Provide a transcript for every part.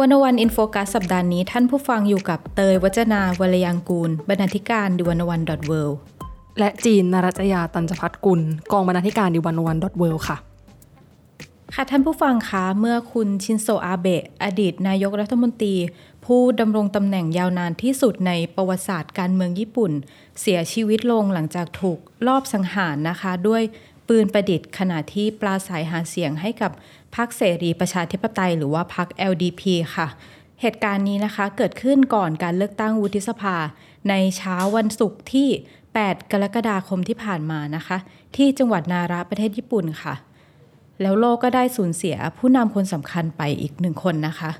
One-O-One In Focus สัปดาห์นี้ท่านผู้ฟังอยู่กับเตย วจนาวรรลยางกูร บรรณาธิการ The One-O-One dot world และจีน ณรัจยาตัณจพัฒน์กุล กองบรรณาธิการ The One-O-One dot world ค่ะ ค่ะท่านผู้ฟังคะเมื่อคุณชินโซอาเบะอดีตนายกรัฐมนตรี ผู้ดำรงตำแหน่งยาวนานที่สุดในประวัติศาสตร์การเมืองญี่ปุ่น เสียชีวิตลงหลังจากถูกลอบสังหารนะคะ ด้วยปืนประดิษฐ์ขณะที่ปลาสายหาเสียงให้กับ พรรคเสรีประชาธิปไตย หรือว่าพรรค LDP ค่ะ เหตุการณ์นี้นะคะเกิดขึ้นก่อนการเลือกตั้งวุฒิสภา ในเช้าวันศุกร์ที่ 8 กรกฎาคมที่ผ่านมานะคะ ที่จังหวัดนาระประเทศญี่ปุ่นค่ะ แล้วโลกก็ได้สูญเสียผู้นำคนสำคัญไปอีกหนึ่งคนนะคะ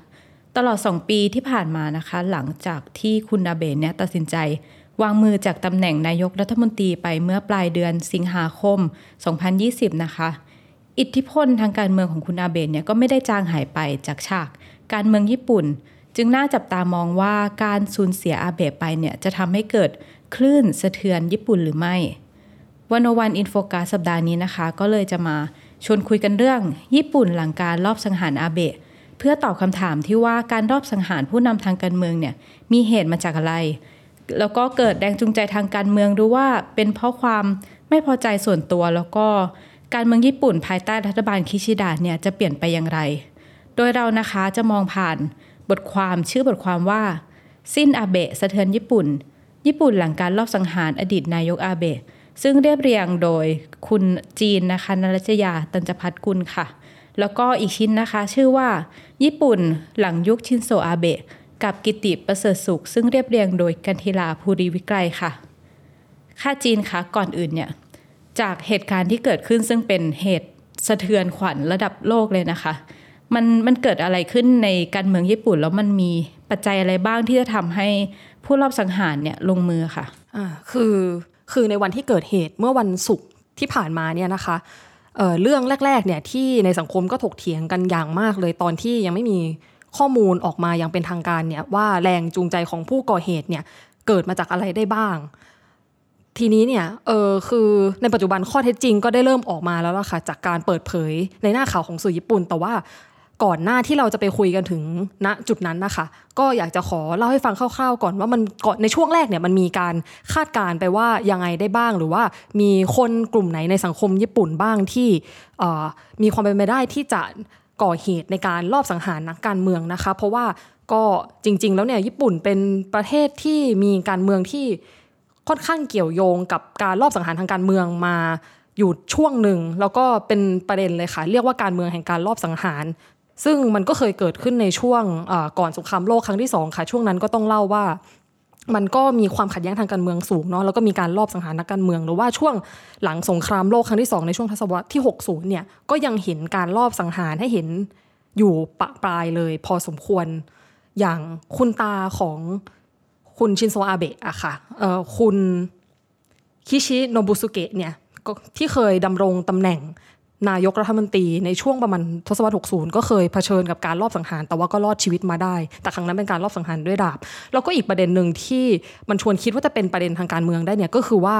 ตลอด 2 ปีที่ผ่านมานะคะ หลังจากที่คุณนาเบะเนี่ยตัดสินใจวางมือจากตำแหน่งนายกรัฐมนตรีไปเมื่อปลายเดือนสิงหาคม 2020 นะคะ อิทธิพลทางการเมืองของคุณอาเบะเนี่ยก็ไม่ได้จางหายไปจากฉาก การเมืองญี่ปุ่น จึงน่าจับตามองว่าการสูญเสียอาเบะไปเนี่ยจะทำให้เกิดคลื่นสะเทือนญี่ปุ่นหรือไม่ One-O-One In Focus สัปดาห์นี้นะคะ ก็เลยจะมาชวนคุยกันเรื่อง ญี่ปุ่นหลังการลอบสังหารอาเบะเพื่อตอบคำถามที่ว่าการลอบสังหารผู้นำทางการเมืองเนี่ยมีเหตุมาจากอะไร แล้วก็เกิดแรงจูงใจทางการเมืองหรือว่าเป็นเพราะความไม่พอใจส่วนตัวแล้วก็ การเมืองญี่ปุ่นภายใต้รัฐบาลคิชิดะเนี่ยจะเปลี่ยนไปอย่างไร โดยเรานะคะจะมองผ่านบทความชื่อบทความว่า สิ้นอาเบะสะเทือนญี่ปุ่น ญี่ปุ่นหลังการลอบสังหารอดีตนายกอาเบะซึ่งเรียบเรียงโดยคุณจีนนะคะนรัชยาตันจพัฒกุลค่ะ แล้วก็อีกชิ้นนะคะ ชื่อว่า ญี่ปุ่นหลังยุคชินโซอาเบะกับกิติประเสริฐสุข ซึ่งเรียบเรียงโดยกันทีลาภูริวิกรค่ะ ค่าจีนคะก่อนอื่นเนี่ย จากเหตุการณ์ที่เกิดขึ้นซึ่งเป็นเหตุสะเทือนขวัญระดับโลกเลยนะคะ มันมันเกิดอะไรขึ้นในการเมืองญี่ปุ่น แล้วมันมีปัจจัยอะไรบ้างที่จะทำให้ผู้รอบสังหารเนี่ยลงมือค่ะอ่าคือคือในวันที่เกิดเหตุเมื่อวันศุกร์ที่ผ่านมาเนี่ยนะคะเเรื่องแรกๆเนี่ยที่ในสังคมก็ถกเถียงกันอย่างมากเลยตอนที่ยังไม่มีข้อมูลออกมาอย่างเป็นทางการเนี่ยว่าแรงจูงใจของผู้ก่อเหตุเนี่ยเกิดมาจากอะไรได้บ้าง ทีนี้เนี่ย เออคือในปัจจุบันข้อเท็จจริงก็ได้เริ่มออกมาแล้วล่ะค่ะ จากการเปิดเผยในหน้าข่าวของสื่อญี่ปุ่น แต่ว่าก่อนหน้าที่เราจะไปคุยกันถึงณจุดนั้นนะคะ ก็อยากจะขอเล่าให้ฟังคร่าวๆก่อนว่ามันก่อนในช่วงแรกเนี่ยมันมีการคาดการไปว่ายังไงได้บ้าง หรือว่ามีคนกลุ่มไหนในสังคมญี่ปุ่นบ้างที่มีความเป็นไปได้ที่จะก่อเหตุในการลอบสังหารนักการเมืองนะคะ เพราะว่าก็จริง ๆ แล้วเนี่ยญี่ปุ่นเป็นประเทศที่มีการเมืองที่ ค่อนข้างเกี่ยวโยงกับการลอบสังหารทางการเมืองมาอยู่ช่วงหนึ่งแล้วก็เป็นประเด็นเลยค่ะ เรียกว่าการเมืองแห่งการลอบสังหาร ซึ่งมันก็เคยเกิดขึ้นในช่วงก่อนสงครามโลกครั้งที่สองค่ะช่วงนั้นก็ต้องเล่าว่ามันก็มีความขัดแย้งทางการเมืองสูงเนาะแล้วก็มีการลอบสังหารนักการเมือง หรือว่าช่วงหลังสงครามโลกครั้งที่ 2 ในช่วงทศวรรษที่ 60 เนี่ยก็ยังเห็นการลอบสังหารให้เห็นอยู่ปะปลายเลย พอสมควรอย่างคุณตาของ คุณชินโซอาเบะอะค่ะคุณคิชิโนบุสุเกะเนี่ยที่เคยดำรงตำแหน่งนายกรัฐมนตรีในช่วงประมาณทศวรรษ 60 ก็เคยเผชิญกับการลอบสังหาร แต่ว่าก็รอดชีวิตมาได้ แต่ครั้งนั้นเป็นการลอบสังหารด้วยดาบ แล้วก็อีกประเด็นหนึ่งที่มันชวนคิดว่าจะเป็นประเด็นทางการเมืองได้เนี่ยก็คือว่า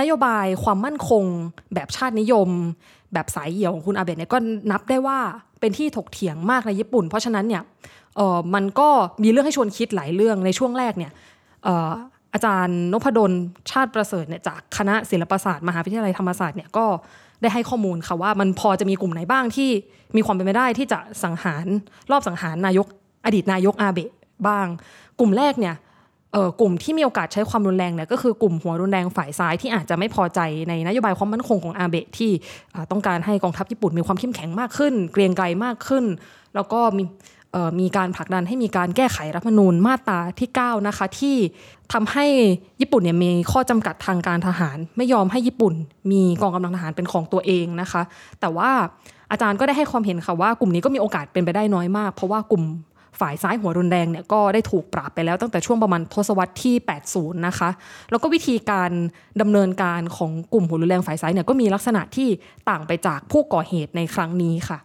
นโยบายความมั่นคง แบบชาตินิยม แบบสายเหี่ยวของคุณอาเบะเนี่ยก็นับได้ว่าเป็นที่ถกเถียงมากในญี่ปุ่น เพราะฉะนั้นเนี่ยเออมันก็มีเรื่องให้ชวนคิดหลายเรื่องในช่วงแรกเนี่ย อาจารย์นพดลชาติประเสริฐเนี่ยจากคณะศิลปศาสตร์มหาวิทยาลัยธรรมศาสตร์เนี่ยก็ได้ให้ข้อมูลค่ะว่ามันพอจะมีกลุ่มไหนบ้างที่มีความเป็นไปได้ที่จะสังหารรอบสังหารนายก อดีตนายกอาเบะบ้าง กลุ่มแรกเนี่ยกลุ่มที่มีโอกาสใช้ความรุนแรงเนี่ยก็คือกลุ่มหัวรุนแรงฝ่ายซ้ายที่อาจจะไม่พอใจในนโยบายความมั่นคงของอาเบะที่ต้องการให้กองทัพญี่ปุ่นมีความเข้มแข็งมากขึ้น เกรียงไกรมากขึ้น แล้วก็มี มีการผลักดันให้มีการแก้ไขรัฐมนูญมาตราที่9นะคะที่ทำให้ญี่ปุ่นเนี่ยมีข้อจำกัดทางการทหาร ไม่ยอมให้ญี่ปุ่น มีกองกำลังทหารเป็นของตัวเองนะคะ แต่ว่าอาจารย์ก็ได้ให้ความเห็นค่ะว่ากลุ่มนี้ก็มีโอกาสเป็นไปได้น้อยมาก เพราะว่ากลุ่มฝ่ายซ้ายหัวรุนแรงเนี่ยก็ได้ถูกปราบไปแล้วตั้งแต่ช่วงประมาณทศวรรษที่ 80 นะคะ แล้วก็วิธีการดำเนินการของกลุ่มหัวรุนแรงฝ่ายซ้ายเนี่ยก็มีลักษณะที่ต่างไปจากผู้ก่อเหตุในครั้งนี้ค่ะ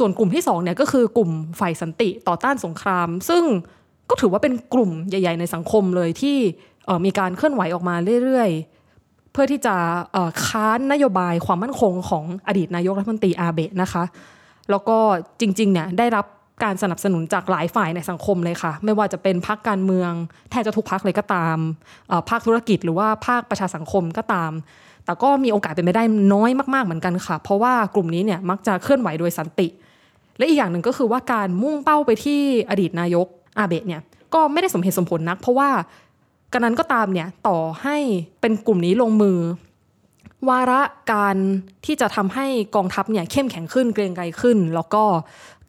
ส่วนกลุ่มที่2เนี่ยก็คือกลุ่มฝ่ายสันติต่อต้านสงคราม ซึ่งก็ถือว่าเป็นกลุ่มใหญ่ ๆ ในสังคมเลยที่มีการเคลื่อนไหวออกมาเรื่อยๆ เพื่อที่จะค้านนโยบายความมั่นคงของอดีตนายกรัฐมนตรีอาเบะนะคะ แล้วก็จริงๆเนี่ยได้รับการสนับสนุนจากหลายฝ่ายในสังคมเลยค่ะ ไม่ว่าจะเป็นพรรคการเมืองแทบจะทุกพรรคเลยก็ตามภาคธุรกิจหรือว่าภาคประชาสังคมก็ตาม แต่ก็มีโอกาสเป็นไปได้น้อยมากๆเหมือนกันค่ะ เพราะว่ากลุ่มนี้เนี่ยมักจะเคลื่อนไหวโดยสันติ และอีกอย่างหนึ่งก็คือว่าการมุ่งเป้าไปที่อดีตนายกอาเบะเนี่ยก็ไม่ได้สมเหตุสมผลนัก เพราะว่ากันนั้นก็ตามเนี่ยต่อให้เป็นกลุ่มนี้ลงมือ วาระการที่จะทำให้กองทัพเนี่ยเข้มแข็งขึ้นเกรงไกรขึ้น แล้วก็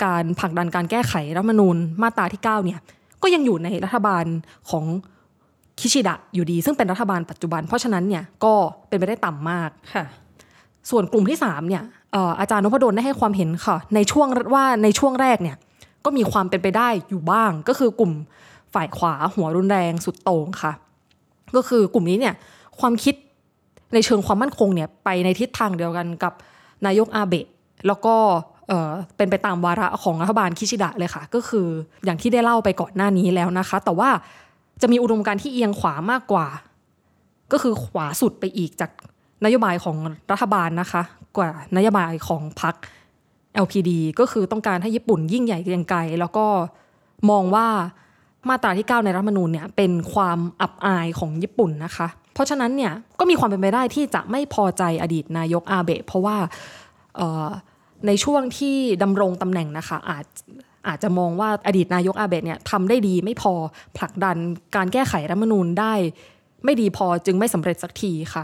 การผลักดันการแก้ไขรัฐมนูญมาตราที่9เนี่ยก็ยังอยู่ในรัฐบาลของคิชิดะอยู่ดี ซึ่งเป็นรัฐบาลปัจจุบัน เพราะฉะนั้นเนี่ยก็เป็นไปได้ต่ำมากค่ะ ส่วนกลุ่มที่3เนี่ย อาจารย์นพดลได้ให้ความเห็นค่ะ ในช่วงว่าในช่วงแรกเนี่ยก็มีความเป็นไปได้อยู่บ้าง ก็คือกลุ่มฝ่ายขวาหัวรุนแรงสุดโต่งค่ะ ก็คือกลุ่มนี้เนี่ยความคิดในเชิงความมั่นคงเนี่ยไปในทิศทางเดียวกันกับนายกอาเบะแล้วก็เป็นไปตามวาระของรัฐบาลคิชิดะเลยค่ะ ก็คืออย่างที่ได้เล่าไปก่อนหน้านี้แล้วนะคะ แต่ว่าจะมีอุดมการที่เอียงขวามากกว่า ก็คือขวาสุดไปอีกจากนโยบายของรัฐบาลนะคะ กว่านโยบายของพรรค LPD ก็คือต้องการให้ญี่ปุ่นยิ่งใหญ่เกรียงไกรแล้วก็มองว่ามาตราที่ 9 ในรัฐมนูญเนี่ยเป็นความอับอายของญี่ปุ่นนะคะ เพราะฉะนั้นเนี่ยก็มีความเป็นไปได้ที่จะไม่พอใจอดีตนายกอาเบะเพราะว่าในช่วงที่ดำรงตำแหน่งนะคะอาจอาจจะมองว่าอดีตนายกอาเบะเนี่ยทำได้ดีไม่พอผลักดันการแก้ไขรัฐมนูญได้ ไม่ดีพอจึงไม่สำเร็จสักทีค่ะ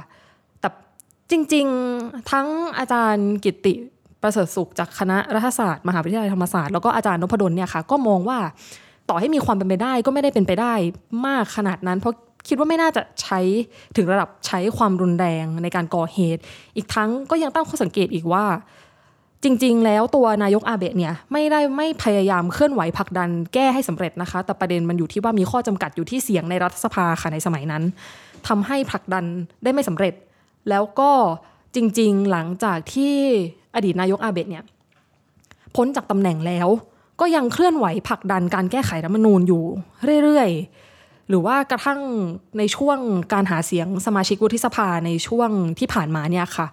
จริง ๆ ทั้งอาจารย์กิติประเสริฐสุขจากคณะรัฐศาสตร์มหาวิทยาลัยธรรมศาสตร์แล้วก็อาจารย์นพดลเนี่ยค่ะก็มองว่าต่อให้มีความเป็นไปได้ก็ไม่ได้เป็นไปได้มากขนาดนั้น เพราะคิดว่าไม่น่าจะใช้ถึงระดับใช้ความรุนแรงในการก่อเหตุ อีกทั้งก็ยังตั้งข้อสังเกตอีกว่า จริง ๆ แล้วตัวนายกอาเบะเนี่ยไม่ได้ไม่พยายามเคลื่อนไหวผลักดันแก้ให้สำเร็จนะคะ แต่ประเด็นมันอยู่ที่ว่ามีข้อจำกัดอยู่ที่เสียงในรัฐสภาค่ะในสมัยนั้นทำให้ผลักดันได้ไม่สำเร็จ แล้วก็จริงๆ หลังจากที่อดีตนายกอาเบะเนี่ยพ้นจากตำแหน่งแล้ว ก็ยังเคลื่อนไหวผลักดันการแก้ไขรัฐมนูญอยู่เรื่อยๆ หรือว่ากระทั่งในช่วงการหาเสียงสมาชิกวุฒิสภาในช่วงที่ผ่านมาเนี่ยค่ะ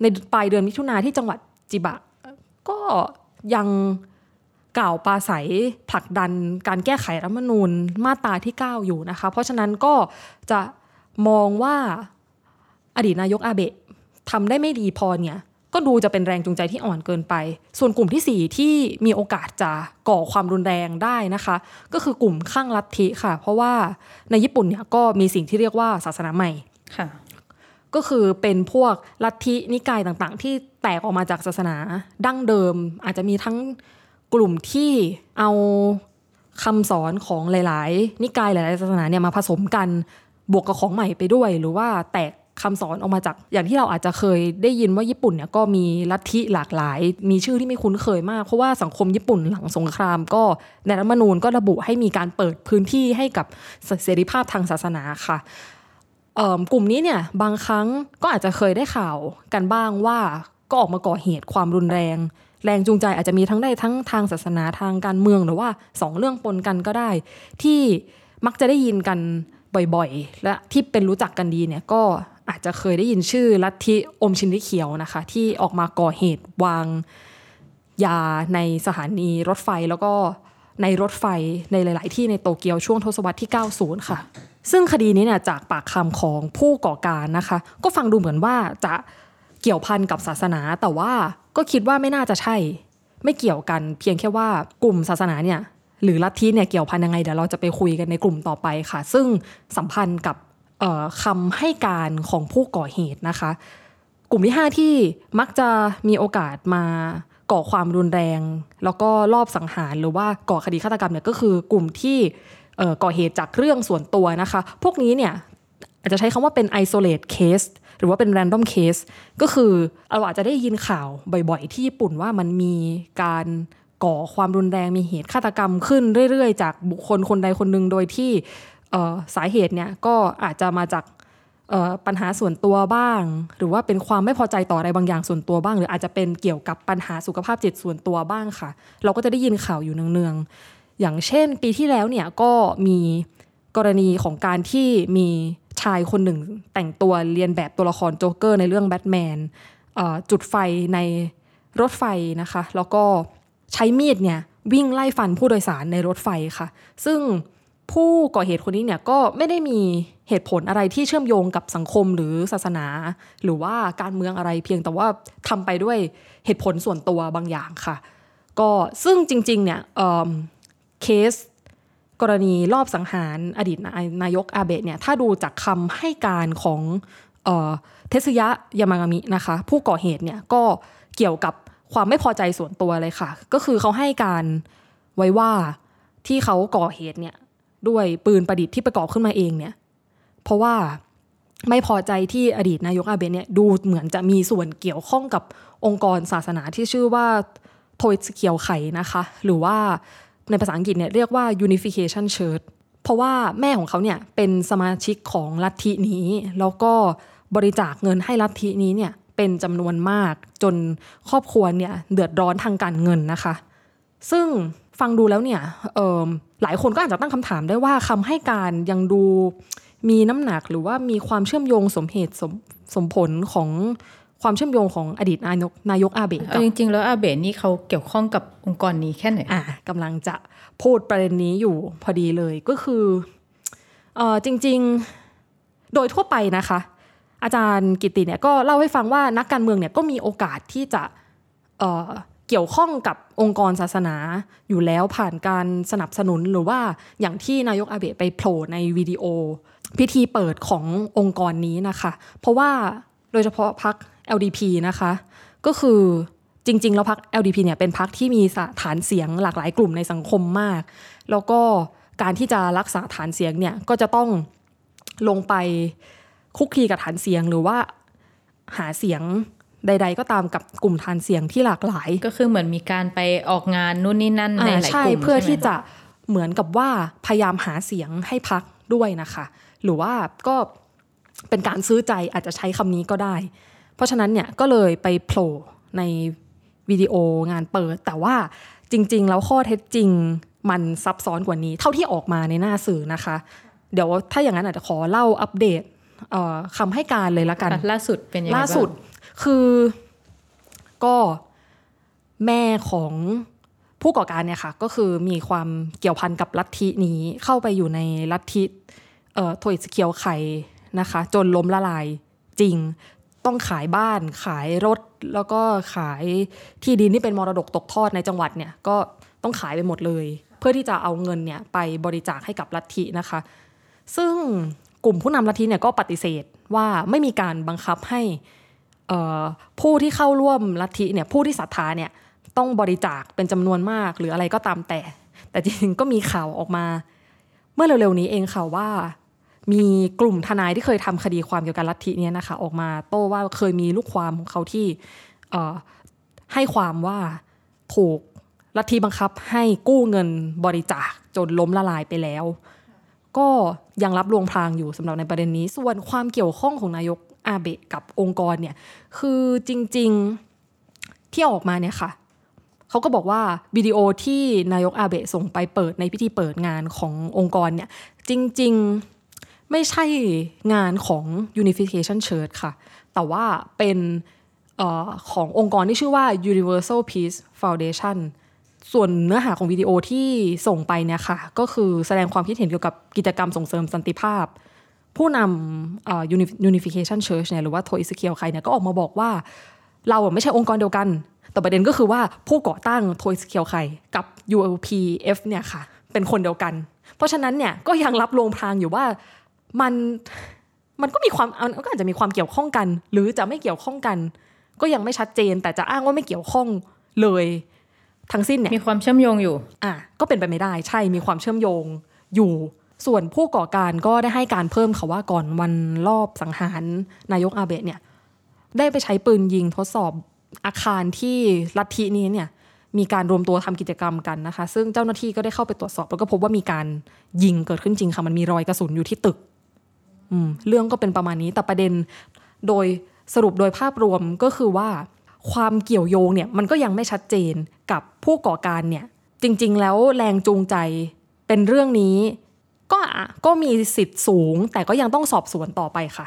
ในปลายเดือนมิถุนาที่จังหวัดจิบะ ก็ยังกล่าวปาศัยผลักดันการแก้ไขรัฐมนูญมาตราที่ 9 อยู่นะคะ เพราะฉะนั้นก็จะมองว่า อดีตนายกอาเบะทำได้ไม่ดีพอเนี่ยก็ดูจะเป็นแรงจูงใจที่อ่อนเกินไป ส่วนกลุ่มที่ 4 ที่มีโอกาสจะก่อความรุนแรงได้นะคะ ก็คือกลุ่มข้างลัทธิค่ะ เพราะว่าในญี่ปุ่นเนี่ยก็มีสิ่งที่เรียกว่าศาสนาใหม่ค่ะ ก็คือเป็นพวกลัทธินิกายต่างๆ ที่แตกออกมาจากศาสนาดั้งเดิม อาจจะมีทั้งกลุ่มที่เอาคำสอนของหลาย ๆ นิกายหลาย ๆ ศาสนาเนี่ยมาผสมกันบวกกับของใหม่ไปด้วย หรือว่าแตก คำสอนออกมาจากอย่างที่เราอาจจะเคยได้ยินว่าญี่ปุ่นเนี่ยก็มีลัทธิหลากหลาย มีชื่อที่ไม่คุ้นเคยมาก เพราะว่าสังคมญี่ปุ่นหลังสงคราม ก็ในรัฐมนูญก็ระบุให้มีการเปิดพื้นที่ให้กับเสรีภาพทางศาสนาค่ะกลุ่มนี้เนี่ยบางครั้งก็อาจจะเคยได้ข่าวกันบ้างว่าก็ออกมาก่อเหตุความรุนแรง แรงจูงใจอาจจะมีทั้งได้ทั้งทางศาสนาทางการเมืองหรือว่าสองเรื่องปนกันก็ได้ ที่มักจะได้ยินกันบ่อยๆ และที่เป็นรู้จักกันดีเนี่ยก็ อาจจะเคยได้ยินชื่อลัทธิอมชินริเขียวนะคะ ที่ออกมาก่อเหตุวางยาในสถานีรถไฟแล้วก็ในรถไฟในหลาย ๆ ที่ในโตเกียวช่วงทศวรรษที่ 90 ค่ะ ซึ่งคดีนี้เนี่ยจากปากคำของผู้ก่อการนะคะ ก็ฟังดูเหมือนว่าจะเกี่ยวพันกับศาสนา แต่ว่าก็คิดว่าไม่น่าจะใช่ ไม่เกี่ยวกันเพียงแค่ว่ากลุ่มศาสนาเนี่ยหรือลัทธิเนี่ยเกี่ยวพันยังไงเดี๋ยวเราจะไปคุยกันในกลุ่มต่อไปค่ะ ซึ่งสัมพันธ์กับ คำให้การของผู้ก่อเหตุนะคะ กลุ่มที่ 5 ที่มักจะมีโอกาสมาก่อความรุนแรง แล้วก็รอบสังหารหรือว่าก่อคดีฆาตกรรมเนี่ยก็คือกลุ่มที่ก่อเหตุจากเรื่องส่วนตัวนะคะ พวกนี้เนี่ยอาจจะใช้คำว่าเป็น isolate case หรือว่าเป็น random case ก็คือเราอาจจะได้ยินข่าวบ่อยๆ ที่ญี่ปุ่นว่ามันมีการก่อความรุนแรงมีเหตุฆาตกรรมขึ้นเรื่อยๆ จากบุคคลคนใดคนหนึ่งโดยที่ สาเหตุเนี่ยก็อาจจะมาจากปัญหาส่วนตัวบ้าง หรือว่าเป็นความไม่พอใจต่ออะไรบางอย่างส่วนตัวบ้าง หรืออาจจะเป็นเกี่ยวกับปัญหาสุขภาพจิตส่วนตัวบ้างค่ะ เราก็จะได้ยินข่าวอยู่เนืองๆอย่างเช่น ปีที่แล้วเนี่ยก็มีกรณีของการที่มีชายคนหนึ่งแต่งตัวเรียนแบบตัวละครโจ๊กเกอร์ในเรื่องแบทแมนจุดไฟในรถไฟนะคะ แล้วก็ใช้มีดเนี่ยวิ่งไล่ฟันผู้โดยสารในรถไฟค่ะ ซึ่ง ผู้ก่อเหตุคนนี้เนี่ยก็ไม่ได้มีเหตุผลอะไรที่เชื่อมโยงกับสังคมหรือศาสนา หรือว่าการเมืองอะไรเพียงแต่ว่าทำไปด้วยเหตุผลส่วนตัวบางอย่างค่ะ ก็ซึ่งจริงๆเนี่ยเคสกรณีรอบสังหารอดีตนายกอาเบะเนี่ยถ้าดูจากคำให้การของเทสยะยามากามินะคะ ผู้ก่อเหตุเนี่ยก็เกี่ยวกับความไม่พอใจส่วนตัวเลยค่ะ ก็คือเขาให้การไว้ว่าที่เขาก่อเหตุเนี่ย ด้วยปืนประดิษฐ์ที่ประกอบขึ้นมาเองเนี่ย เพราะว่าไม่พอใจที่อดีตนายกอาเบะเนี่ยดูเหมือนจะมีส่วนเกี่ยวข้องกับองค์กรศาสนาที่ชื่อว่าโทยสเกียวไข่นะคะ หรือว่าในภาษาอังกฤษเนี่ยเรียกว่า unification church เพราะว่าแม่ของเขาเนี่ยเป็นสมาชิกของลัทธินี้ แล้วก็บริจาคเงินให้ลัทธินี้เนี่ยเป็นจำนวนมากจนครอบครัวเนี่ยเดือดร้อนทางการเงินนะคะ ซึ่งฟังดูแล้วเนี่ย หลายคนก็อาจจะตั้งคำถามได้ว่าคำให้การยังดูมีน้ำหนักหรือว่ามีความเชื่อมโยงสมเหตุสมสมผลของความเชื่อมโยงของอดีตนายกนายกอาเบะจริง ๆ แล้วอาเบะนี่เขาเกี่ยวข้องกับองค์กรนี้แค่ไหนอ่ากำลังจะพูดประเด็นนี้อยู่พอดีเลยก็คือเออจริง ๆ โดยทั่วไปนะคะ อาจารย์กิติเนี่ยก็เล่าให้ฟังว่านักการเมืองเนี่ยก็มีโอกาสที่จะเเกี่ยวข้องกับองค์กรศาสนาอยู่แล้วผ่านการสนับสนุนหรือว่าอย่างที่นายกอาเบะไปโผล่ในวิดีโอ พิธีเปิดขององค์กรนี้นะคะ เพราะว่าโดยเฉพาะพรรค LDP นะคะ ก็คือจริง ๆ แล้วพรรค LDP เนี่ยเป็นพรรคที่มีฐานเสียงหลากหลายกลุ่มในสังคมมาก แล้วก็การที่จะรักษาฐานเสียงเนี่ยก็จะต้องลงไปคุกคีกับฐานเสียงหรือว่าหาเสียง ใด ๆ ก็ตามกับกลุ่มฐานเสียงที่หลากหลาย ก็คือเหมือนมีการไปออกงานนู่นนี่นั่นในหลายกลุ่มเพื่อที่จะเหมือนกับว่าพยายามหาเสียงให้พักด้วยนะคะ หรือว่าก็เป็นการซื้อใจอาจจะใช้คำนี้ก็ได้ เพราะฉะนั้นเนี่ยก็เลยไปโผล่ในวิดีโองานเปิด แต่ว่าจริง ๆ แล้วข้อเท็จจริงมันซับซ้อนกว่านี้ เท่าที่ออกมาในหน้าสื่อนะคะ เดี๋ยวถ้าอย่างนั้นอาจจะขอเล่าอัปเดตคำให้การเลยละกัน ล่าสุดเป็นยังไงล่าสุด คือก็แม่ของผู้ก่อการเนี่ยค่ะก็คือมีความเกี่ยวพันกับลัทธินี้เข้าไปอยู่ในลัทธิโทอิสเคียวไข่นะคะ จนล้มละลายจริง ต้องขายบ้านขายรถแล้วก็ขายที่ดินที่เป็นมรดกตกทอดในจังหวัดเนี่ยก็ต้องขายไปหมดเลย เพื่อที่จะเอาเงินเนี่ยไปบริจาคให้กับลัทธินะคะ ซึ่งกลุ่มผู้นำลัทธิเนี่ยก็ปฏิเสธว่าไม่มีการบังคับให้ ผู้ที่เข้าร่วมลัทธิเนี่ยผู้ที่ศรัทธาเนี่ยต้องบริจาคเป็นจำนวนมากหรืออะไรก็ตามแต่ แต่จริงๆก็มีข่าวออกมา เมื่อเร็วๆนี้เองค่ะว่า มีกลุ่มทนายที่เคยทำคดีความเกี่ยวกับลัทธิเนี้นะคะ ออกมาโต้ว่าเคยมีลูกความของเขาที่ให้ความว่าถูกลัทธิบังคับให้กู้เงินบริจาคจนล้มละลายไปแล้ว ก็ยังรับรวงพรางอยู่สำหรับในประเด็นนี้ ส่วนความเกี่ยวข้องของนายก อาเบะกับองค์กรเนี่ยคือจริงๆที่ออกมาเนี่ยค่ะเขาก็บอกว่าวิดีโอที่นายกอาเบะส่งไปเปิดในพิธีเปิดงานขององค์กรเนี่ยจริงๆไม่ใช่งานของ Unification Church ค่ะ แต่ว่าเป็นออขององค์กรที่ชื่อว่า Universal Peace Foundation ส่วนเนื้อหาของวิดีโอที่ส่งไปเนี่ยค่ะ ก็คือแสดงความคิดเห็นเกี่ยวกับกิจกรรมส่งเสริมสันติภาพ ผู้นำ Unification Church เนี่ยหรือว่าโทอิตสึเคียวไคเนี่ยก็ออกมาบอกว่า เราไม่ใช่องค์กรเดียวกัน แต่ประเด็นก็คือว่าผู้ก่อตั้งโทอิตสึเคียวไคกับ UPF เนี่ยค่ะ เป็นคนเดียวกัน เพราะฉะนั้นเนี่ยก็ยังลับลวงพรางอยู่ว่ามันมันก็มีความก็อาจจะมีความเกี่ยวข้องกัน หรือจะไม่เกี่ยวข้องกัน ก็ยังไม่ชัดเจน แต่จะอ้างว่าไม่เกี่ยวข้องเลยทั้งสิ้นเนี่ยมีความเชื่อมโยงอยู่ อะก็เป็นไปไม่ได้ ใช่มีความเชื่อมโยงอยู่ ส่วนผู้ก่อการก็ได้ให้การเพิ่มค่ะว่าก่อนวันรอบสังหารนายกอาเบะเนี่ยได้ไปใช้ปืนยิงทดสอบอาคารที่ลัทธินี้เนี่ยมีการรวมตัวทำกิจกรรมกันนะคะ ซึ่งเจ้าหน้าที่ก็ได้เข้าไปตรวจสอบ แล้วก็พบว่ามีการยิงเกิดขึ้นจริงค่ะ มันมีรอยกระสุนอยู่ที่ตึกอืมเรื่องก็เป็นประมาณนี้ แต่ประเด็นโดยสรุปโดยภาพรวมก็คือว่า ความเกี่ยวโยงเนี่ยมันก็ยังไม่ชัดเจนกับผู้ก่อการเนี่ย จริง ๆ แล้วแรงจูงใจเป็นเรื่องนี้ ก็อะก็มีสิทธิ์สูง แต่ก็ยังต้องสอบสวนต่อไปค่ะ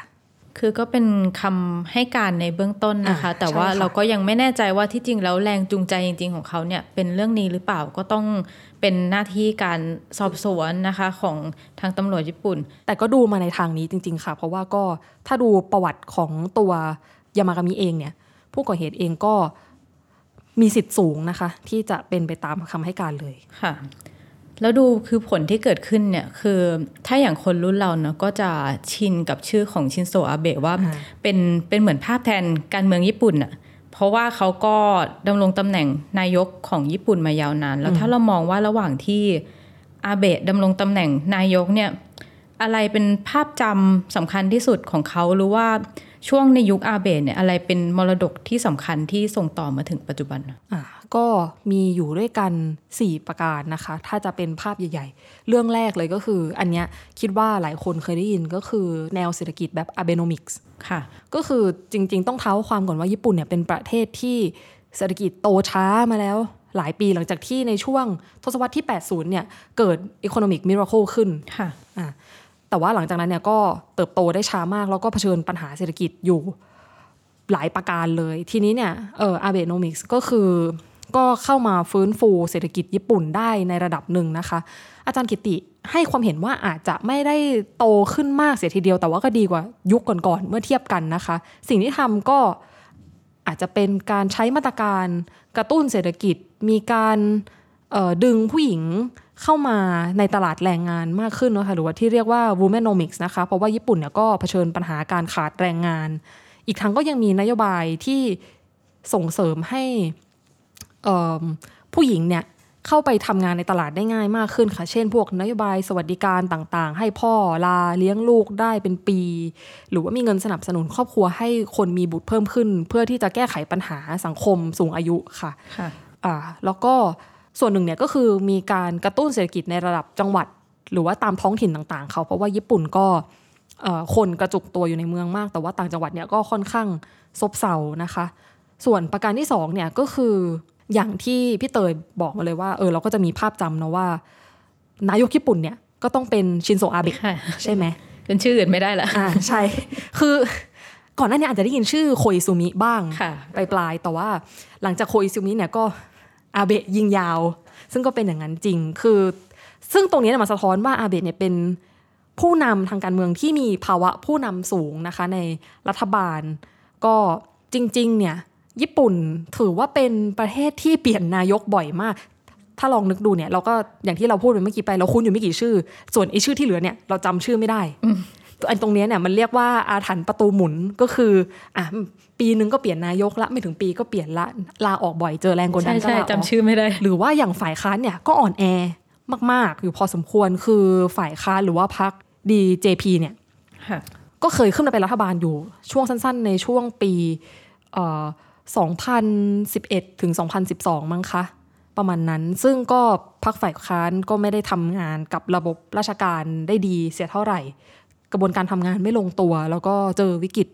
คือก็เป็นคำให้การในเบื้องต้นนะคะอ่าแต่ว่าใช่ค่ะเราก็ยังไม่แน่ใจว่าที่จริงแล้วแรงจูงใจจริง ๆ ของเขาเนี่ยเป็นเรื่องนี้หรือเปล่าก็ต้องเป็นหน้าที่การสอบสวนนะคะของทางตำรวจญี่ปุ่น แต่ก็ดูมาในทางนี้จริง ๆ ค่ะ เพราะว่าก็ถ้าดูประวัติของตัวยามากามิเองเนี่ย ผู้ก่อเหตุเองก็มีสิทธิ์สูงนะคะ ที่จะเป็นไปตามคำให้การเลยค่ะ แล้วดูคือผลที่เกิดขึ้นเนี่ยคือถ้าอย่างคนรุ่นเราเนาะก็จะชินกับชื่อของชินโซอาเบะว่าอ่าเป็นเป็นเหมือนภาพแทนการเมืองญี่ปุ่นอะเพราะว่าเขาก็ดำรงตำแหน่งนายกของญี่ปุ่นมายาวนานแล้วถ้าเรามองว่าระหว่างที่อาเบะดำรงตำแหน่งนายกเนี่ยอะไรเป็นภาพจำสำคัญที่สุดของเขาหรือว่าช่วงในยุคอาเบะเนี่ยอะไรเป็นมรดกที่สำคัญที่ส่งต่อมาถึงปัจจุบันอะ ก็มีอยู่ด้วยกัน 4 ประการนะคะ ถ้าจะเป็นภาพใหญ่ ๆ เรื่องแรกเลยก็คือ อันเนี้ยคิดว่าหลายคนเคยได้ยินก็คือแนวเศรษฐกิจแบบ Abenomics ค่ะ ก็คือจริง ๆ ต้องเท้าความก่อนว่าญี่ปุ่นเนี่ยเป็นประเทศที่เศรษฐกิจโตช้ามาแล้วหลายปีหลังจากที่ในช่วงทศวรรษที่ 80 เนี่ย เกิด Economic Miracle ขึ้น ค่ะอะแต่ว่าหลังจากนั้นเนี่ยก็เติบโตได้ช้ามาก แล้วก็เผชิญปัญหาเศรษฐกิจอยู่หลายประการเลย ทีนี้เนี่ยเอออาเบโนมิกส์ก็คือ ก็เข้ามาฟื้นฟูเศรษฐกิจญี่ปุ่นได้ในระดับหนึ่งนะคะ อาจารย์กิติให้ความเห็นว่าอาจจะไม่ได้โตขึ้นมากเสียทีเดียว แต่ว่าก็ดีกว่ายุคก่อนๆเมื่อเทียบกันนะคะ สิ่งที่ทำก็อาจจะเป็นการใช้มาตรการกระตุ้นเศรษฐกิจมีการดึงผู้หญิงเข้ามาในตลาดแรงงานมากขึ้นนะคะหรือว่าที่เรียกว่า womenomics นะคะเพราะว่าญี่ปุ่นเนี่ยก็เผชิญปัญหาการขาดแรงงาน อีกทั้งก็ยังมีนโยบายที่ส่งเสริมให้ ผู้หญิงเนี่ยเข้าไปทำงานในตลาดได้ง่ายมากขึ้นค่ะ เช่น พวกนโยบายสวัสดิการต่างๆ ให้พ่อลาเลี้ยงลูกได้เป็นปี หรือว่ามีเงินสนับสนุนครอบครัวให้คนมีบุตรเพิ่มขึ้น เพื่อที่จะแก้ไขปัญหาสังคมสูงอายุค่ะค่ะอ่าแล้วก็ส่วนหนึ่งเนี่ยก็คือมีการกระตุ้นเศรษฐกิจในระดับจังหวัด หรือว่าตามท้องถิ่นต่างๆ เขาเพราะว่าญี่ปุ่นก็เอ่อคนกระจุกตัวอยู่ในเมืองมาก แต่ว่าต่างจังหวัดเนี่ยก็ค่อนข้างซบเซานะคะ ส่วนประการที่สองเนี่ยก็คือ อย่างที่พี่เตยบอกมาเลยว่า เออเราก็จะมีภาพจำนะว่า นายกญี่ปุ่นเนี่ยก็ต้องเป็นชินโซอาเบะค่ะใช่ไหมเป็นชื่ออื่นไม่ได้ละอ่าใช่ คือก่อนหน้านี้อาจจะได้ยินชื่อโคอิซูมิบ้างค่ะปลายๆแต่ว่าหลังจากโคอิซูมิเนี่ยก็อาเบะยิงยาว ซึ่งก็เป็นอย่างนั้นจริง คือ ซึ่งตรงนี้เนี่ยมันสะท้อนว่าอาเบะเนี่ยเป็นผู้นำทางการเมืองที่มีภาวะผู้นำสูงนะคะในรัฐบาล ก็จริง ๆ เนี่ย ญี่ปุ่นถือว่าเป็นประเทศที่เปลี่ยนนายกบ่อยมาก ถ้าลองนึกดูเนี่ย เราก็อย่างที่เราพูดไปเมื่อกี้ไปเราคุ้นอยู่ไม่กี่ชื่อ ส่วนไอ้ชื่อที่เหลือเนี่ยเราจำชื่อไม่ได้อันตรงเนี้ยเนี่ยมันเรียกว่าอาถรรพ์ประตูหมุนก็คืออะปีนึงก็เปลี่ยนนายกละไม่ถึงปีก็เปลี่ยนละลาออกบ่อยเจอแรงกดดัใช่นก็ใช่ลาออกจำชื่อไม่ได้ หรือว่าอย่างฝ่ายค้านเนี่ยก็อ่อนแอมากๆอยู่พอสมควรคือฝ่ายค้านหรือว่าพรรค DJP เนี่ยค่ะก็เคยขึ้นมาเป็นรัฐบาลอยู่ช่วงสั้น ๆ ในช่วงปีเอ่อ 2011 ถึง 2012 มั้งคะ ประมาณนั้นซึ่งก็พรรคฝ่ายค้านก็ไม่ได้ทำงานกับระบบราชการได้ดีเสียเท่าไหร่ กระบวนการทำงานไม่ลงตัว แล้วก็เจอวิกฤต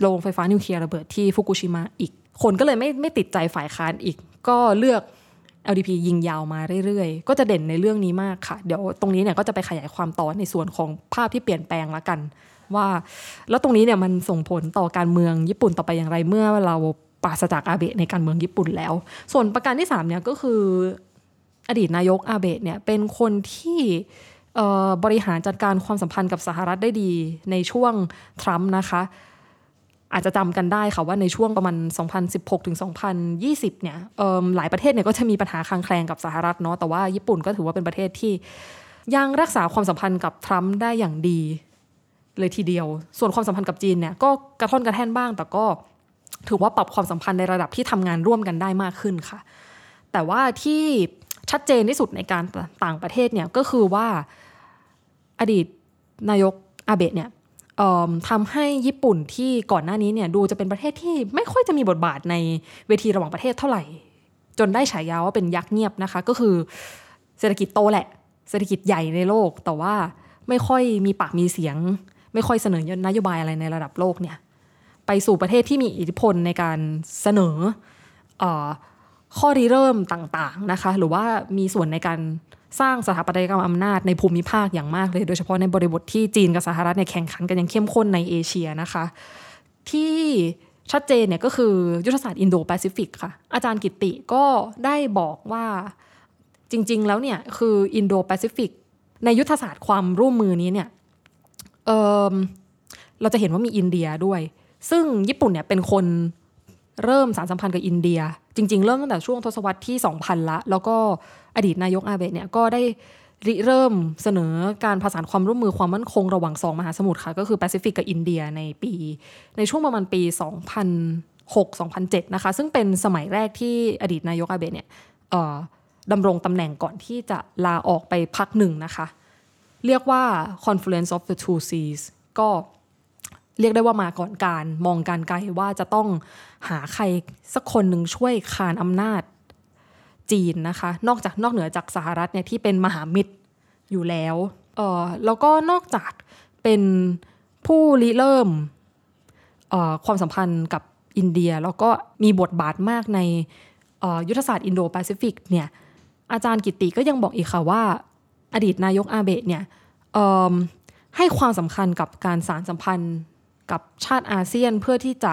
โรงไฟฟ้านิวเคลียร์ระเบิดที่ฟุกุชิมะอีก คนก็เลยไม่ไม่ติดใจฝ่ายค้านอีก ก็เลือก LDP ยิงยาวมาเรื่อยๆ ก็จะเด่นในเรื่องนี้มากค่ะ เดี๋ยวตรงนี้เนี่ยก็จะไปขยายความต่อในส่วนของภาพที่เปลี่ยนแปลงละกัน ว่า แล้วตรงนี้เนี่ยมันส่งผลต่อการเมืองญี่ปุ่นต่อไปอย่างไรเมื่อเรา ปราศจากอาเบะในการเมืองญี่ปุ่นแล้ว ส่วนประการที่สามเนี่ยก็คืออดีตนายกอาเบะเนี่ยเป็นคนที่บริหารจัดการความสัมพันธ์กับสหรัฐได้ดีในช่วงทรัมป์นะคะ อาจจะจำกันได้ค่ะว่าในช่วงประมาณ 2016ถึง2020 เนี่ยหลายประเทศเนี่ยก็จะมีปัญหาคลางแคลงกับสหรัฐเนาะแต่ว่าญี่ปุ่นก็ถือว่าเป็นประเทศที่ยังรักษาความสัมพันธ์กับทรัมป์ได้อย่างดีเลยทีเดียว ส่วนความสัมพันธ์กับจีนเนี่ยก็กระท่อนกระแท่นบ้าง แต่ก็ ถือว่าปรับความสัมพันธ์ในระดับที่ทำงานร่วมกันได้มากขึ้นค่ะ แต่ว่าที่ชัดเจนที่สุดในการต่างประเทศเนี่ยก็คือว่าอดีตนายกอาเบะเนี่ยทำให้ญี่ปุ่นที่ก่อนหน้านี้เนี่ยดูจะเป็นประเทศที่ไม่ค่อยจะมีบทบาทในเวทีระหว่างประเทศเท่าไหร่ จนได้ฉายาว่าเป็นยักษ์เงียบนะคะ ก็คือเศรษฐกิจโตแหละ เศรษฐกิจใหญ่ในโลก แต่ว่าไม่ค่อยมีปากมีเสียง ไม่ค่อยเสนอนโยบายอะไรในระดับโลกเนี่ย ไปสู่ประเทศที่มีอิทธิพลในการเสนอออข้อริเริ่มต่างๆนะคะหรือว่ามีส่วนในการสร้างสถาปัตยกรรมอำนาจในภูมิภาคอย่างมากเลย โดยเฉพาะในบริบทที่จีนกับสหรัฐเนี่ยแข่งขันกันอย่างเข้มข้นในเอเชียนะคะ ที่ชัดเจนเนี่ยก็คือยุทธศาสตร์อินโดแปซิฟิกค่ะ อาจารย์กิตติก็ได้บอกว่าจริง ๆ แล้วเนี่ยคืออินโดแปซิฟิกในยุทธศาสตร์ความร่วมมือนี้เนี่ยเราจะเห็นว่ามีอินเดียด้วย ซึ่งญี่ปุ่นเนี่ยเป็นคนเริ่มสานสัมพันธ์กับอินเดีย จริง ๆ เริ่มตั้งแต่ช่วงทศวรรษที่ 2000 ละ แล้วก็อดีตนายกอาเบะเนี่ยก็ได้ริเริ่มเสนอการผสานความร่วมมือความมั่นคงระหว่างสองมหาสมุทรค่ะ ก็คือแปซิฟิกกับอินเดียในปี ในช่วงประมาณปี 2006-2007 นะคะ ซึ่งเป็นสมัยแรกที่อดีตนายกอาเบะเนี่ยดำรงตำแหน่งก่อนที่จะลาออกไปพักหนึ่งนะคะ เรียกว่า Conference of the Two Seas ก็เเรียกได้ว่ามาก่อนการมองการไกลว่าจะต้องหาใครสักคนหนึ่งช่วยคานอำนาจจีนนะคะ นอกจากนอกเหนือจากสหรัฐเนี่ยที่เป็นมหามิตรอยู่แล้วเออแล้วก็นอกจากเป็นผู้ริเริ่มความสัมพันธ์กับอินเดีย แล้วก็มีบทบาทมากในยุทธศาสตร์อินโดแปซิฟิกเนี่ยอาจารย์กิตติก็ยังบอกอีกค่ะว่า อดีตนายกอาเบะเนี่ยให้ความสำคัญกับการสานสัมพันธ์ กับชาติอาเซียนเพื่อที่จะ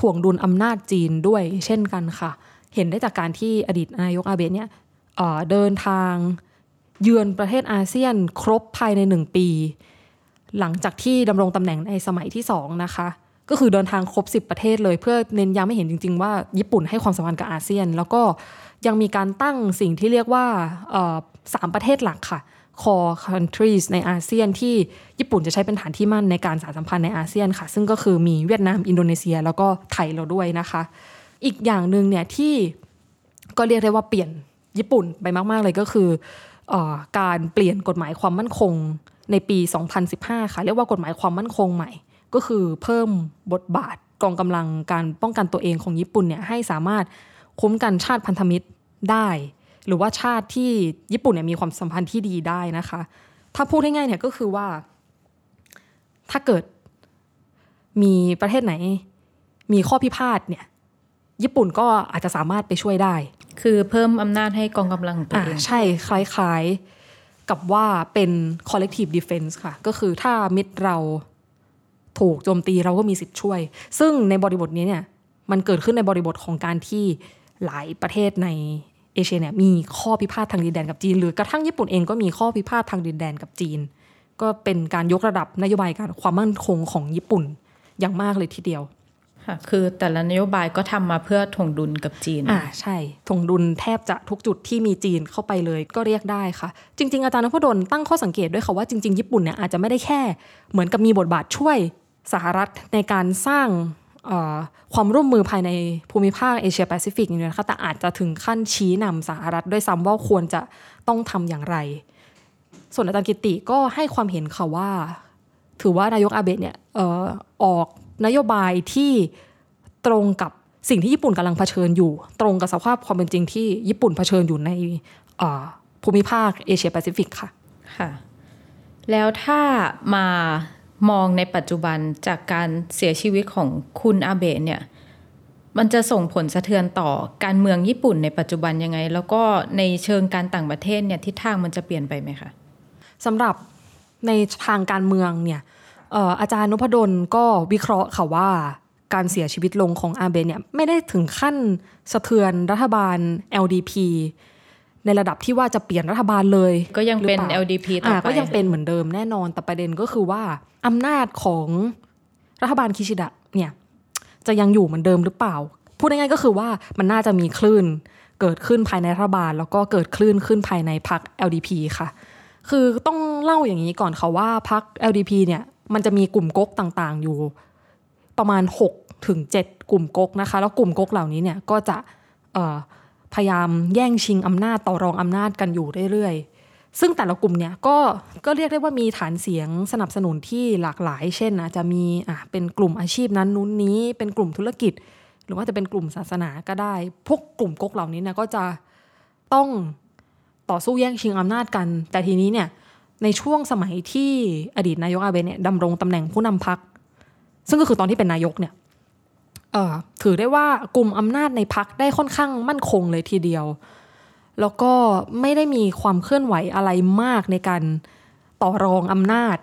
ถ่วงดุลอำนาจจีนด้วยเช่นกันค่ะ เห็นได้จากการที่อดีตนายกอาเบะเนี่ยเดินทางเยือนประเทศอาเซียนครบภายในหนึ่งปี หลังจากที่ดำรงตำแหน่งในสมัยที่สองนะคะ ก็คือเดินทางครบ 10 ประเทศเลยเพื่อเน้นย้ำให้เห็นจริง ๆ ว่าญี่ปุ่นให้ความสำคัญกับอาเซียน แล้วก็ยังมีการตั้งสิ่งที่เรียกว่าสามประเทศหลักค่ะ core countries ในอาเซียนที่ญี่ปุ่นจะใช้เป็นฐานที่มั่นในการสารสัมพันธ์ในอาเซียนค่ะ ซึ่งก็คือมีเวียดนาม อินโดนีเซีย แล้วก็ไทยเราด้วยนะคะ อีกอย่างหนึ่งเนี่ยที่ก็เรียกได้ว่าเปลี่ยนญี่ปุ่นไปมาก ๆ เลยก็คืออการเปลี่ยนกฎหมายความมั่นคงในปี 2015 ค่ะ เรียกว่ากฎหมายความมั่นคงใหม่ ก็คือเพิ่มบทบาทกองกำลังการป้องกันตัวเองของญี่ปุ่นเนี่ยให้สามารถคุ้มกันชาติพันธมิตรได้ หรือว่าชาติที่ญี่ปุ่นเนี่ยมีความสัมพันธ์ที่ดีได้นะคะ ถ้าพูดง่ายๆเนี่ยก็คือว่า ถ้าเกิดมีประเทศไหน มีข้อพิพาทเนี่ย ญี่ปุ่นก็อาจจะสามารถไปช่วยได้ คือเพิ่มอำนาจให้กองกำลังตัวเองใช่คล้ายๆกับว่าเป็น collective defense ค่ะ ก็คือถ้ามิตรเราถูกโจมตีเราก็มีสิทธิ์ช่วย ซึ่งในบริบทนี้เนี่ย มันเกิดขึ้นในบริบทของการที่หลายประเทศใน เอเชียเนี่ยมีข้อพิพาททางดินแดนกับจีน หรือกระทั่งญี่ปุ่นเองก็มีข้อพิพาททางดินแดนกับจีน ก็เป็นการยกระดับนโยบายการความมั่นคงของญี่ปุ่นอย่างมากเลยทีเดียวค่ะคือแต่ละนโยบายก็ทำมาเพื่อถ่วงดุลกับจีน อ่าใช่ถ่วงดุลแทบจะทุกจุดที่มีจีนเข้าไปเลยก็เรียกได้ค่ะ จริง ๆ อาจารย์นพดลตั้งข้อสังเกตด้วยค่ะว่าจริง ๆ ญี่ปุ่นเนี่ยอาจจะไม่ได้แค่ เหมือนกับมีบทบาทช่วยสหรัฐในการสร้าง ความร่วมมือภายในภูมิภาคเอเชียแปซิฟิกนี่นะคะแต่อาจจะถึงขั้นชี้นำสหรัฐด้วยซ้ำว่าควรจะต้องทำอย่างไร ส่วนอาจารย์กิติก็ให้ความเห็นค่ะว่า ถือว่านายกอาเบะเนี่ยออออกนโยบายที่ตรงกับสิ่งที่ญี่ปุ่นกำลังเผชิญอยู่ ตรงกับสภาพความเป็นจริงที่ญี่ปุ่นเผชิญอยู่ในภูมิภาคเอเชียแปซิฟิกค่ะค่ะ แล้วถ้ามา มองในปัจจุบันจากการเสียชีวิตของคุณอาเบะเนี่ยมันจะส่งผลสะเทือนต่อการเมืองญี่ปุ่นในปัจจุบันยังไง แล้วก็ในเชิงการต่างประเทศเนี่ยทิศทางมันจะเปลี่ยนไปไหมคะสำหรับในทางการเมืองเนี่ยอาจารย์นพดลก็วิเคราะห์ค่ะว่าการเสียชีวิตลงของอาเบะเนี่ยไม่ได้ถึงขั้นสะเทือนรัฐบาล LDP ในระดับที่ว่าจะเปลี่ยนรัฐบาลเลย ก็ยังเป็น LDP ต่อไปก็ยังเป็นเหมือนเดิมแน่นอนแต่ประเด็นก็คือว่าอำนาจของรัฐบาลคิชิดะเนี่ยจะยังอยู่เหมือนเดิมหรือเปล่า พูดง่ายๆก็คือว่ามันน่าจะมีคลื่นเกิดขึ้นภายในรัฐบาล แล้วก็เกิดคลื่นขึ้นภายในพรรค LDP ค่ะ คือต้องเล่าอย่างนี้ก่อนค่ะว่าพรรค LDP เนี่ยมันจะมีกลุ่มก๊กต่างๆ อยู่ประมาณ 6 ถึง 7 กลุ่มก๊กนะคะ แล้วกลุ่มก๊กเหล่านี้เนี่ยก็จะ พยายามแย่งชิงอำนาจต่อรองอำนาจกันอยู่เรื่อยๆ ซึ่งแต่ละกลุ่มเนี่ยก็ก็เรียกได้ว่ามีฐานเสียงสนับสนุนที่หลากหลาย เช่นอาจจะมีอะเป็นกลุ่มอาชีพนั้นนู้นนี้เป็นกลุ่มธุรกิจ หรือว่าจะเป็นกลุ่มศาสนาก็ได้ พวกกลุ่มก๊กเหล่านี้นี่ยก็จะต้องต่อสู้แย่งชิงอำนาจกัน แต่ทีนี้เนี่ยในช่วงสมัยที่อดีตนายกอาเบะเนี่ยดำรงตำแหน่งผู้นำพัก ซึ่งก็คือตอนที่เป็นนายกเนี่ย ถือได้ว่ากลุ่มอำนาจในพักได้ค่อนข้างมั่นคงเลยทีเดียว แล้วก็ไม่ได้มีความเคลื่อนไหวอะไรมากในการต่อรองอำนาจ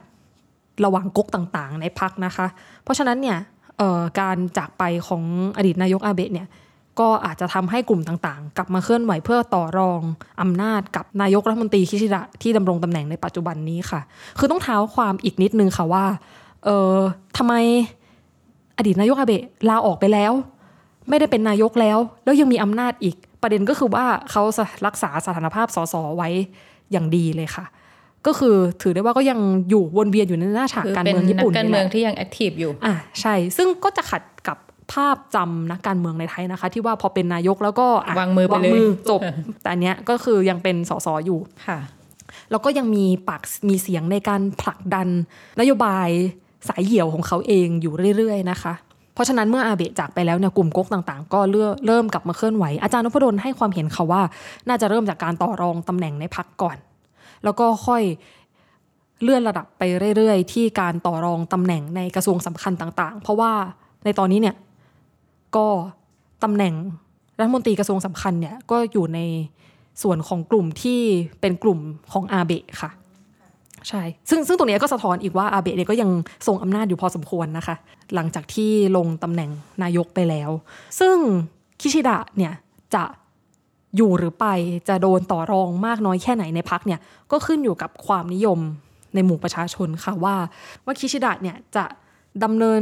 ระหว่างก๊กต่างๆ ในพักนะคะ เพราะฉะนั้นเนี่ยการจากไปของอดีตนายกอาเบะเนี่ยก็อาจจะทำให้กลุ่มต่างๆ กลับมาเคลื่อนไหวเพื่อต่อรองอำนาจกับนายกรัฐมนตรีคิชิดะที่ดำรงตำแหน่งในปัจจุบันนี้ค่ะ คือต้องเท้าความอีกนิดนึงค่ะว่า เออทำไม อดีตนายกอาเบะลาออกไปแล้ว ไม่ได้เป็นนายกแล้ว แล้วยังมีอำนาจอีก ประเด็นก็คือว่าเขารักษาสถานภาพสสไว้อย่างดีเลยค่ะ ก็คือถือได้ว่าก็ยังอยู่วนเวียนอยู่ในหน้าฉากคือการเป็นนักการเมืองญี่ปุ่นนี่แหละที่ยัง active อยู่อะใช่ ซึ่งก็จะขัดกับภาพจำนักการเมืองในไทยนะคะ ที่ว่าพอเป็นนายกแล้วก็จะวางมือไปเลยจบ แต่อันเนี้ยก็คือยังเป็นสสอยู่ค่ะแล้วก็ยังมีปากมีเสียงในการผลักดันนโยบาย สายเหี่ยวของเขาเองอยู่เรื่อยๆนะคะเพราะฉะนั้นเมื่ออาเบะจากไปแล้วเนี่ยกลุ่มก๊กต่างๆ ก็เริ่มเริ่มกลับมาเคลื่อนไหว อาจารย์นพดลให้ความเห็นเขาว่า น่าจะเริ่มจากการต่อรองตำแหน่งในพักก่อน แล้วก็ค่อยเลื่อนระดับไปเรื่อยๆ ที่การต่อรองตำแหน่งในกระทรวงสำคัญต่างๆ เพราะว่าในตอนนี้เนี่ยก็ตำแหน่งรัฐมนตรีกระทรวงสำคัญเนี่ยก็อยู่ในส่วนของกลุ่มที่เป็นกลุ่มของอาเบะค่ะ ใช่ ซึ่งซึ่งตรงนี้ก็สะท้อนอีกว่าอาเบะเนี่ยก็ยังทรงอำนาจอยู่พอสมควรนะคะ หลังจากที่ลงตำแหน่งนายกไปแล้ว ซึ่งคิชิดะเนี่ยจะอยู่หรือไปจะโดนต่อรองมากน้อยแค่ไหนในพักเนี่ยก็ขึ้นอยู่กับความนิยมในหมู่ประชาชนค่ะว่า ว่าคิชิดะเนี่ยจะดำเนิน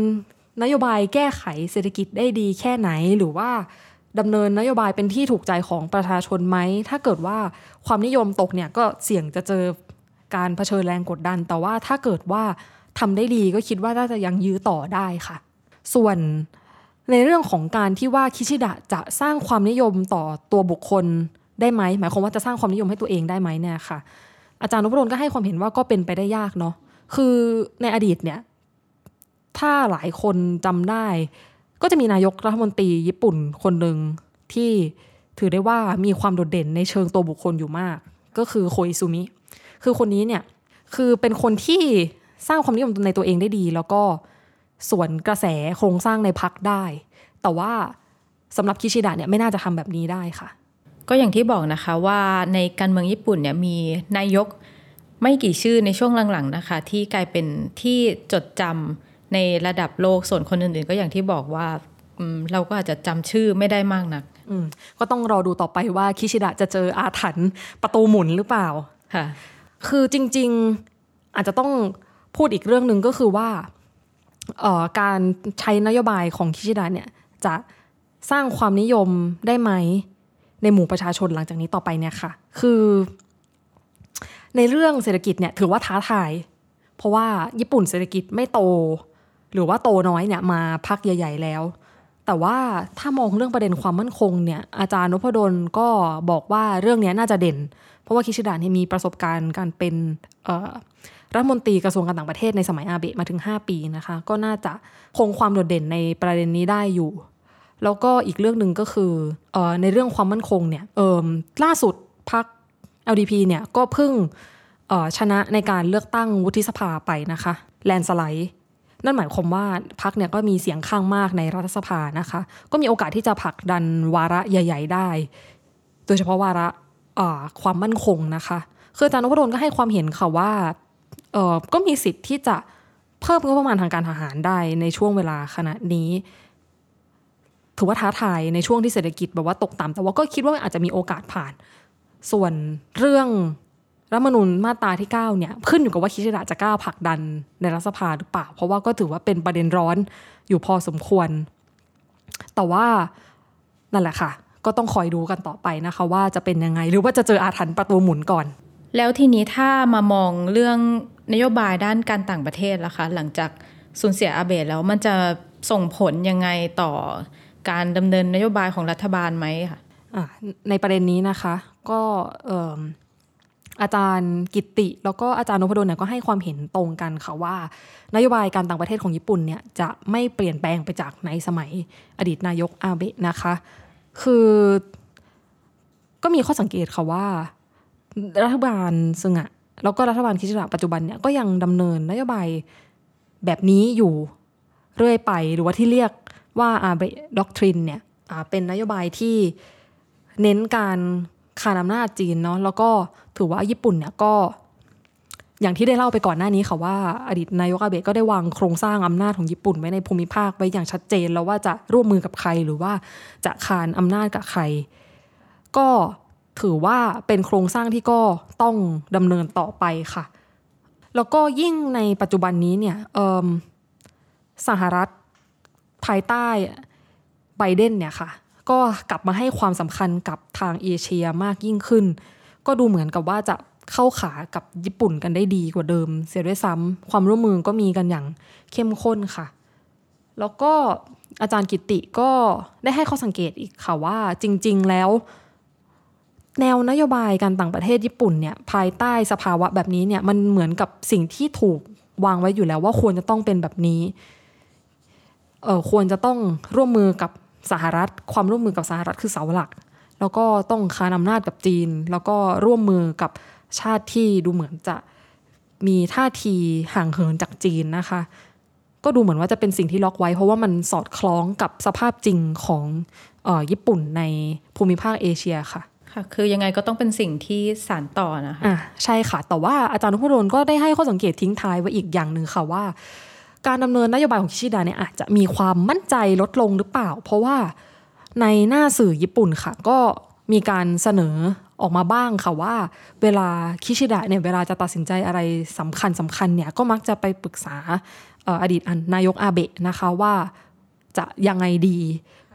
นโยบายแก้ไขเศรษฐกิจได้ดีแค่ไหนหรือว่าดำเนินนโยบายเป็นที่ถูกใจของประชาชนไหม ถ้าเกิดว่าความนิยมตกเนี่ยก็เสี่ยงจะเจอ การเผชิญแรงกดดัน แต่ว่าถ้าเกิดว่าทำได้ดีก็คิดว่าน่าจะยังยื้อต่อได้ค่ะ ส่วนในเรื่องของการที่ว่าคิชิดะจะสร้างความนิยมต่อตัวบุคคลได้ไหมหมายความว่าจะสร้างความนิยมให้ตัวเองได้ไหมเนี่ยค่ะ อาจารย์นพดลก็ให้ความเห็นว่าก็เป็นไปได้ยากเนาะคือในอดีตเนี่ยถ้าหลายคนจำได้ ก็จะมีนายกรัฐมนตรีญี่ปุ่นคนหนึ่งที่ถือได้ว่ามีความโดดเด่นในเชิงตัวบุคคลอยู่มาก ก็คือโคอิซุมิ คือคนนี้เนี่ยคือเป็นคนที่สร้างความนิยมในตัวเองได้ดี แล้วก็สวนกระแสโครงสร้างในพักได้ แต่ว่าสำหรับคิชิดะเนี่ยไม่น่าจะทำแบบนี้ได้ค่ะ ก็อย่างที่บอกนะคะว่าในการเมืองญี่ปุ่นเนี่ยมีนายกไม่กี่ชื่อในช่วงหลังๆนะคะ ที่กลายเป็นที่จดจำในระดับโลกส่วนคนอื่นๆ ก็อย่างที่บอกว่าอืมเราก็อาจจะจำชื่อไม่ได้มากนักอืมก็ต้องรอดูต่อไปว่าคิชิดะจะเจออาถรรพ์ประตูหมุนหรือเปล่าค่ะ คือจริง ๆอาจจะต้องพูดอีกเรื่องหนึ่งก็คือว่าการใช้นโยบายของคิชิดะเนี่ยจะสร้างความนิยมได้ไหมในหมู่ประชาชนหลังจากนี้ต่อไปเนี่ยค่ะ คือ ในเรื่องเศรษฐกิจเนี่ยถือว่าท้าทาย เพราะว่าญี่ปุ่นเศรษฐกิจไม่โต หรือว่าโตน้อยเนี่ยมาพักใหญ่ ๆ แล้ว แต่ว่าถ้ามองเรื่องประเด็นความมั่นคงเนี่ยอาจารย์นพดลก็บอกว่าเรื่องนี้น่าจะเด่น เพราะว่าคิชิดะเนี่ยมีประสบการณ์การเป็นรัฐมนตรีกระทรวงการต่างประเทศในสมัยอาเบะมาถึง 5 ปีนะคะ ก็น่าจะคงความโดดเด่นในประเด็นนี้ได้อยู่ แล้วก็อีกเรื่องหนึ่งก็คือออในเรื่องความมั่นคงเนี่ยล่าสุดพัก LDP เนี่ยก็เพิ่งชนะในการเลือกตั้งวุฒิสภาไปนะคะแลนสไลด์นั่นหมายความว่าพักเนี่ยก็มีเสียงข้างมากในรัฐสภานะคะ ก็มีโอกาสที่จะผลักดันวาระใหญ่ ๆ ได้ โดยเฉพาะวาระ ความมั่นคงนะคะคืออาจารย์นพดลก็ให้ความเห็นค่ะว่าก็มีสิทธิ์ที่จะเพิ่มงบประมาณทางการทหารได้ในช่วงเวลาขณะนี้ ถือว่าท้าทายในช่วงที่เศรษฐกิจแบบว่าตกต่ำแต่ว่าก็คิดว่าอาจจะมีโอกาสผ่าน ส่วนเรื่องรัฐมนูญมาตราที่ 9 เนี่ย ขึ้นอยู่กับว่าคิชิดะจะกล้าผลักดันในรัฐสภาหรือเปล่า เพราะว่าก็ถือว่าเป็นประเด็นร้อนอยู่พอสมควร แต่ว่านั่นแหละค่ะ ก็ต้องคอยดูกันต่อไปนะคะว่าจะเป็นยังไง หรือว่าจะเจออาถรรพ์ประตูหมุนก่อน แล้วทีนี้ถ้ามามองเรื่องนโยบายด้านการต่างประเทศล่ะคะ หลังจากสูญเสียอาเบะแล้วมันจะส่งผลยังไงต่อการดำเนินนโยบายของรัฐบาลไหมคะอะในประเด็นนี้นะคะ ก็เอิ่มอาจารย์กิตติ แล้วก็อาจารย์นพดลเนี่ยก็ให้ความเห็นตรงกันค่ะว่า นโยบายการต่างประเทศของญี่ปุ่นเนี่ยจะไม่เปลี่ยนแปลงไปจากในสมัยอดีตนายกอาเบะนะคะ คือก็มีข้อสังเกตค่ะว่า รัฐบาลซึ่งอะแล้วก็รัฐบาลคิชิดะปัจจุบันเนี่ยก็ยังดำเนินนโยบายแบบนี้อยู่เรื่อยไปหรือว่าที่เรียกว่าอาเบด็อกทรินเนี่ยเป็นนโยบายที่เน้นการคานอำนาจจีนเนาะแล้วก็ถือว่าญี่ปุ่นเนี่ยก็ อย่างที่ได้เล่าไปก่อนหน้านี้ค่ะว่าอดีตนายกอาเบะก็ได้วางโครงสร้างอำนาจของญี่ปุ่นไว้ในภูมิภาคไว้อย่างชัดเจนแล้วว่าจะร่วมมือกับใครหรือว่าจะคานอำนาจกับใคร ก็ถือว่าเป็นโครงสร้างที่ก็ต้องดำเนินต่อไปค่ะ แล้วก็ยิ่งในปัจจุบันนี้เนี่ยสหรัฐภายใต้ไบเดนเนี่ยค่ะ ก็กลับมาให้ความสำคัญกับทางเอเชียมากยิ่งขึ้น ก็ดูเหมือนกับว่าจะ เข้าขากับญี่ปุ่นกันได้ดีกว่าเดิม เสียด้วยซ้ำความร่วมมือก็มีกันอย่างเข้มข้นค่ะ แล้วก็อาจารย์กิติก็ได้ให้ข้อสังเกตอีกค่ะว่าจริง ๆ แล้ว แนวนโยบายการต่างประเทศญี่ปุ่นเนี่ยภายใต้สภาวะแบบนี้เนี่ยมันเหมือนกับสิ่งที่ถูกวางไว้อยู่แล้วว่าควรจะต้องเป็นแบบนี้เออควรจะต้องร่วมมือกับสหรัฐ ความร่วมมือกับสหรัฐคือเสาหลัก แล้วก็ต้องคานอำนาจกับจีน แล้วก็ร่วมมือกับ ชาติที่ดูเหมือนจะมีท่าทีห่างเหินจากจีนนะคะ ก็ดูเหมือนว่าจะเป็นสิ่งที่ล็อกไว้ เพราะว่ามันสอดคล้องกับสภาพจริงของออญี่ปุ่นในภูมิภาคเอเชียค่ะค่ะคือยังไงก็ต้องเป็นสิ่งที่สานต่อนะคะอะใช่ค่ะ แต่ว่าอาจารย์นุพดลก็ได้ให้ข้อสังเกตทิ้งท้ายไว้อีกอย่างหนึ่งค่ะว่า การดำเนินนโยบายของคิชิดะเนี่ยอาจจะมีความมั่นใจลดลงหรือเปล่า เพราะว่าในหน้าสื่อญี่ปุ่นค่ะ ก็มีการเสนอ ออกมาบ้างค่ะว่า เวลาคิชิดะเนี่ยเวลาจะตัดสินใจอะไรสำคัญสำคัญเนี่ยก็มักจะไปปรึกษาอดีตนายกอาเบะนะคะว่าจะยังไงดี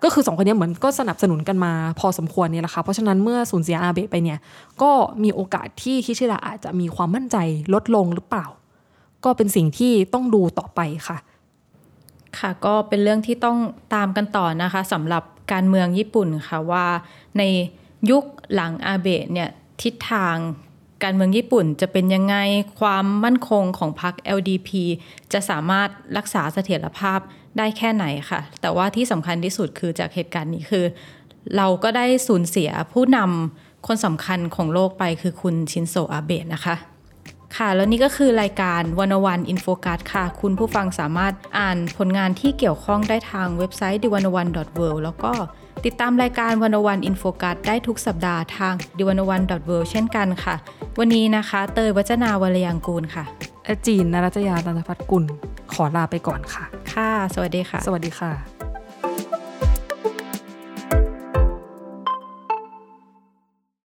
ก็คือสองคนนี้เหมือนก็สนับสนุนกันมาพอสมควรเนี่ยแหละค่ะเพราะฉะนั้นเมื่อสูญเสียอาเบะไปเนี่ยก็มีโอกาสที่คิชิดะอาจจะมีความมั่นใจลดลงหรือเปล่า ก็เป็นสิ่งที่ต้องดูต่อไปค่ะค่ะก็เป็นเรื่องที่ต้องตามกันต่อนะคะสำหรับการเมืองญี่ปุ่นค่ะว่าใน ยุคหลังอาเบะเนี่ยทิศทางการเมืองญี่ปุ่นจะเป็นยังไงความมั่นคงของพรรค LDP จะสามารถรักษาเสถียรภาพได้แค่ไหนค่ะ แต่ว่าที่สำคัญที่สุดคือจากเหตุการณ์นี้คือ เราก็ได้สูญเสียผู้นำคนสำคัญของโลกไปคือคุณชินโซอาเบะนะคะค่ะ แล้วนี่ก็คือรายการวันโอวัน In Focus ค่ะ คุณผู้ฟังสามารถอ่านผลงานที่เกี่ยวข้องได้ทางเว็บไซต์ the 1 0 1 w o r l d แล้วก็ ติดตามรายการวันวันอินโฟกัสได้ทุกสัปดาห์ทาง d 1 1 w o r l d เช่นกันค่ะ วันนี้นะคะ เตยวัจนาวรยังกูลค่ะจีนนรัตยาตันพัฒกุล ขอลาไปก่อนค่ะ ค่ะ สวัสดีค่ะ สวัสดีค่ะ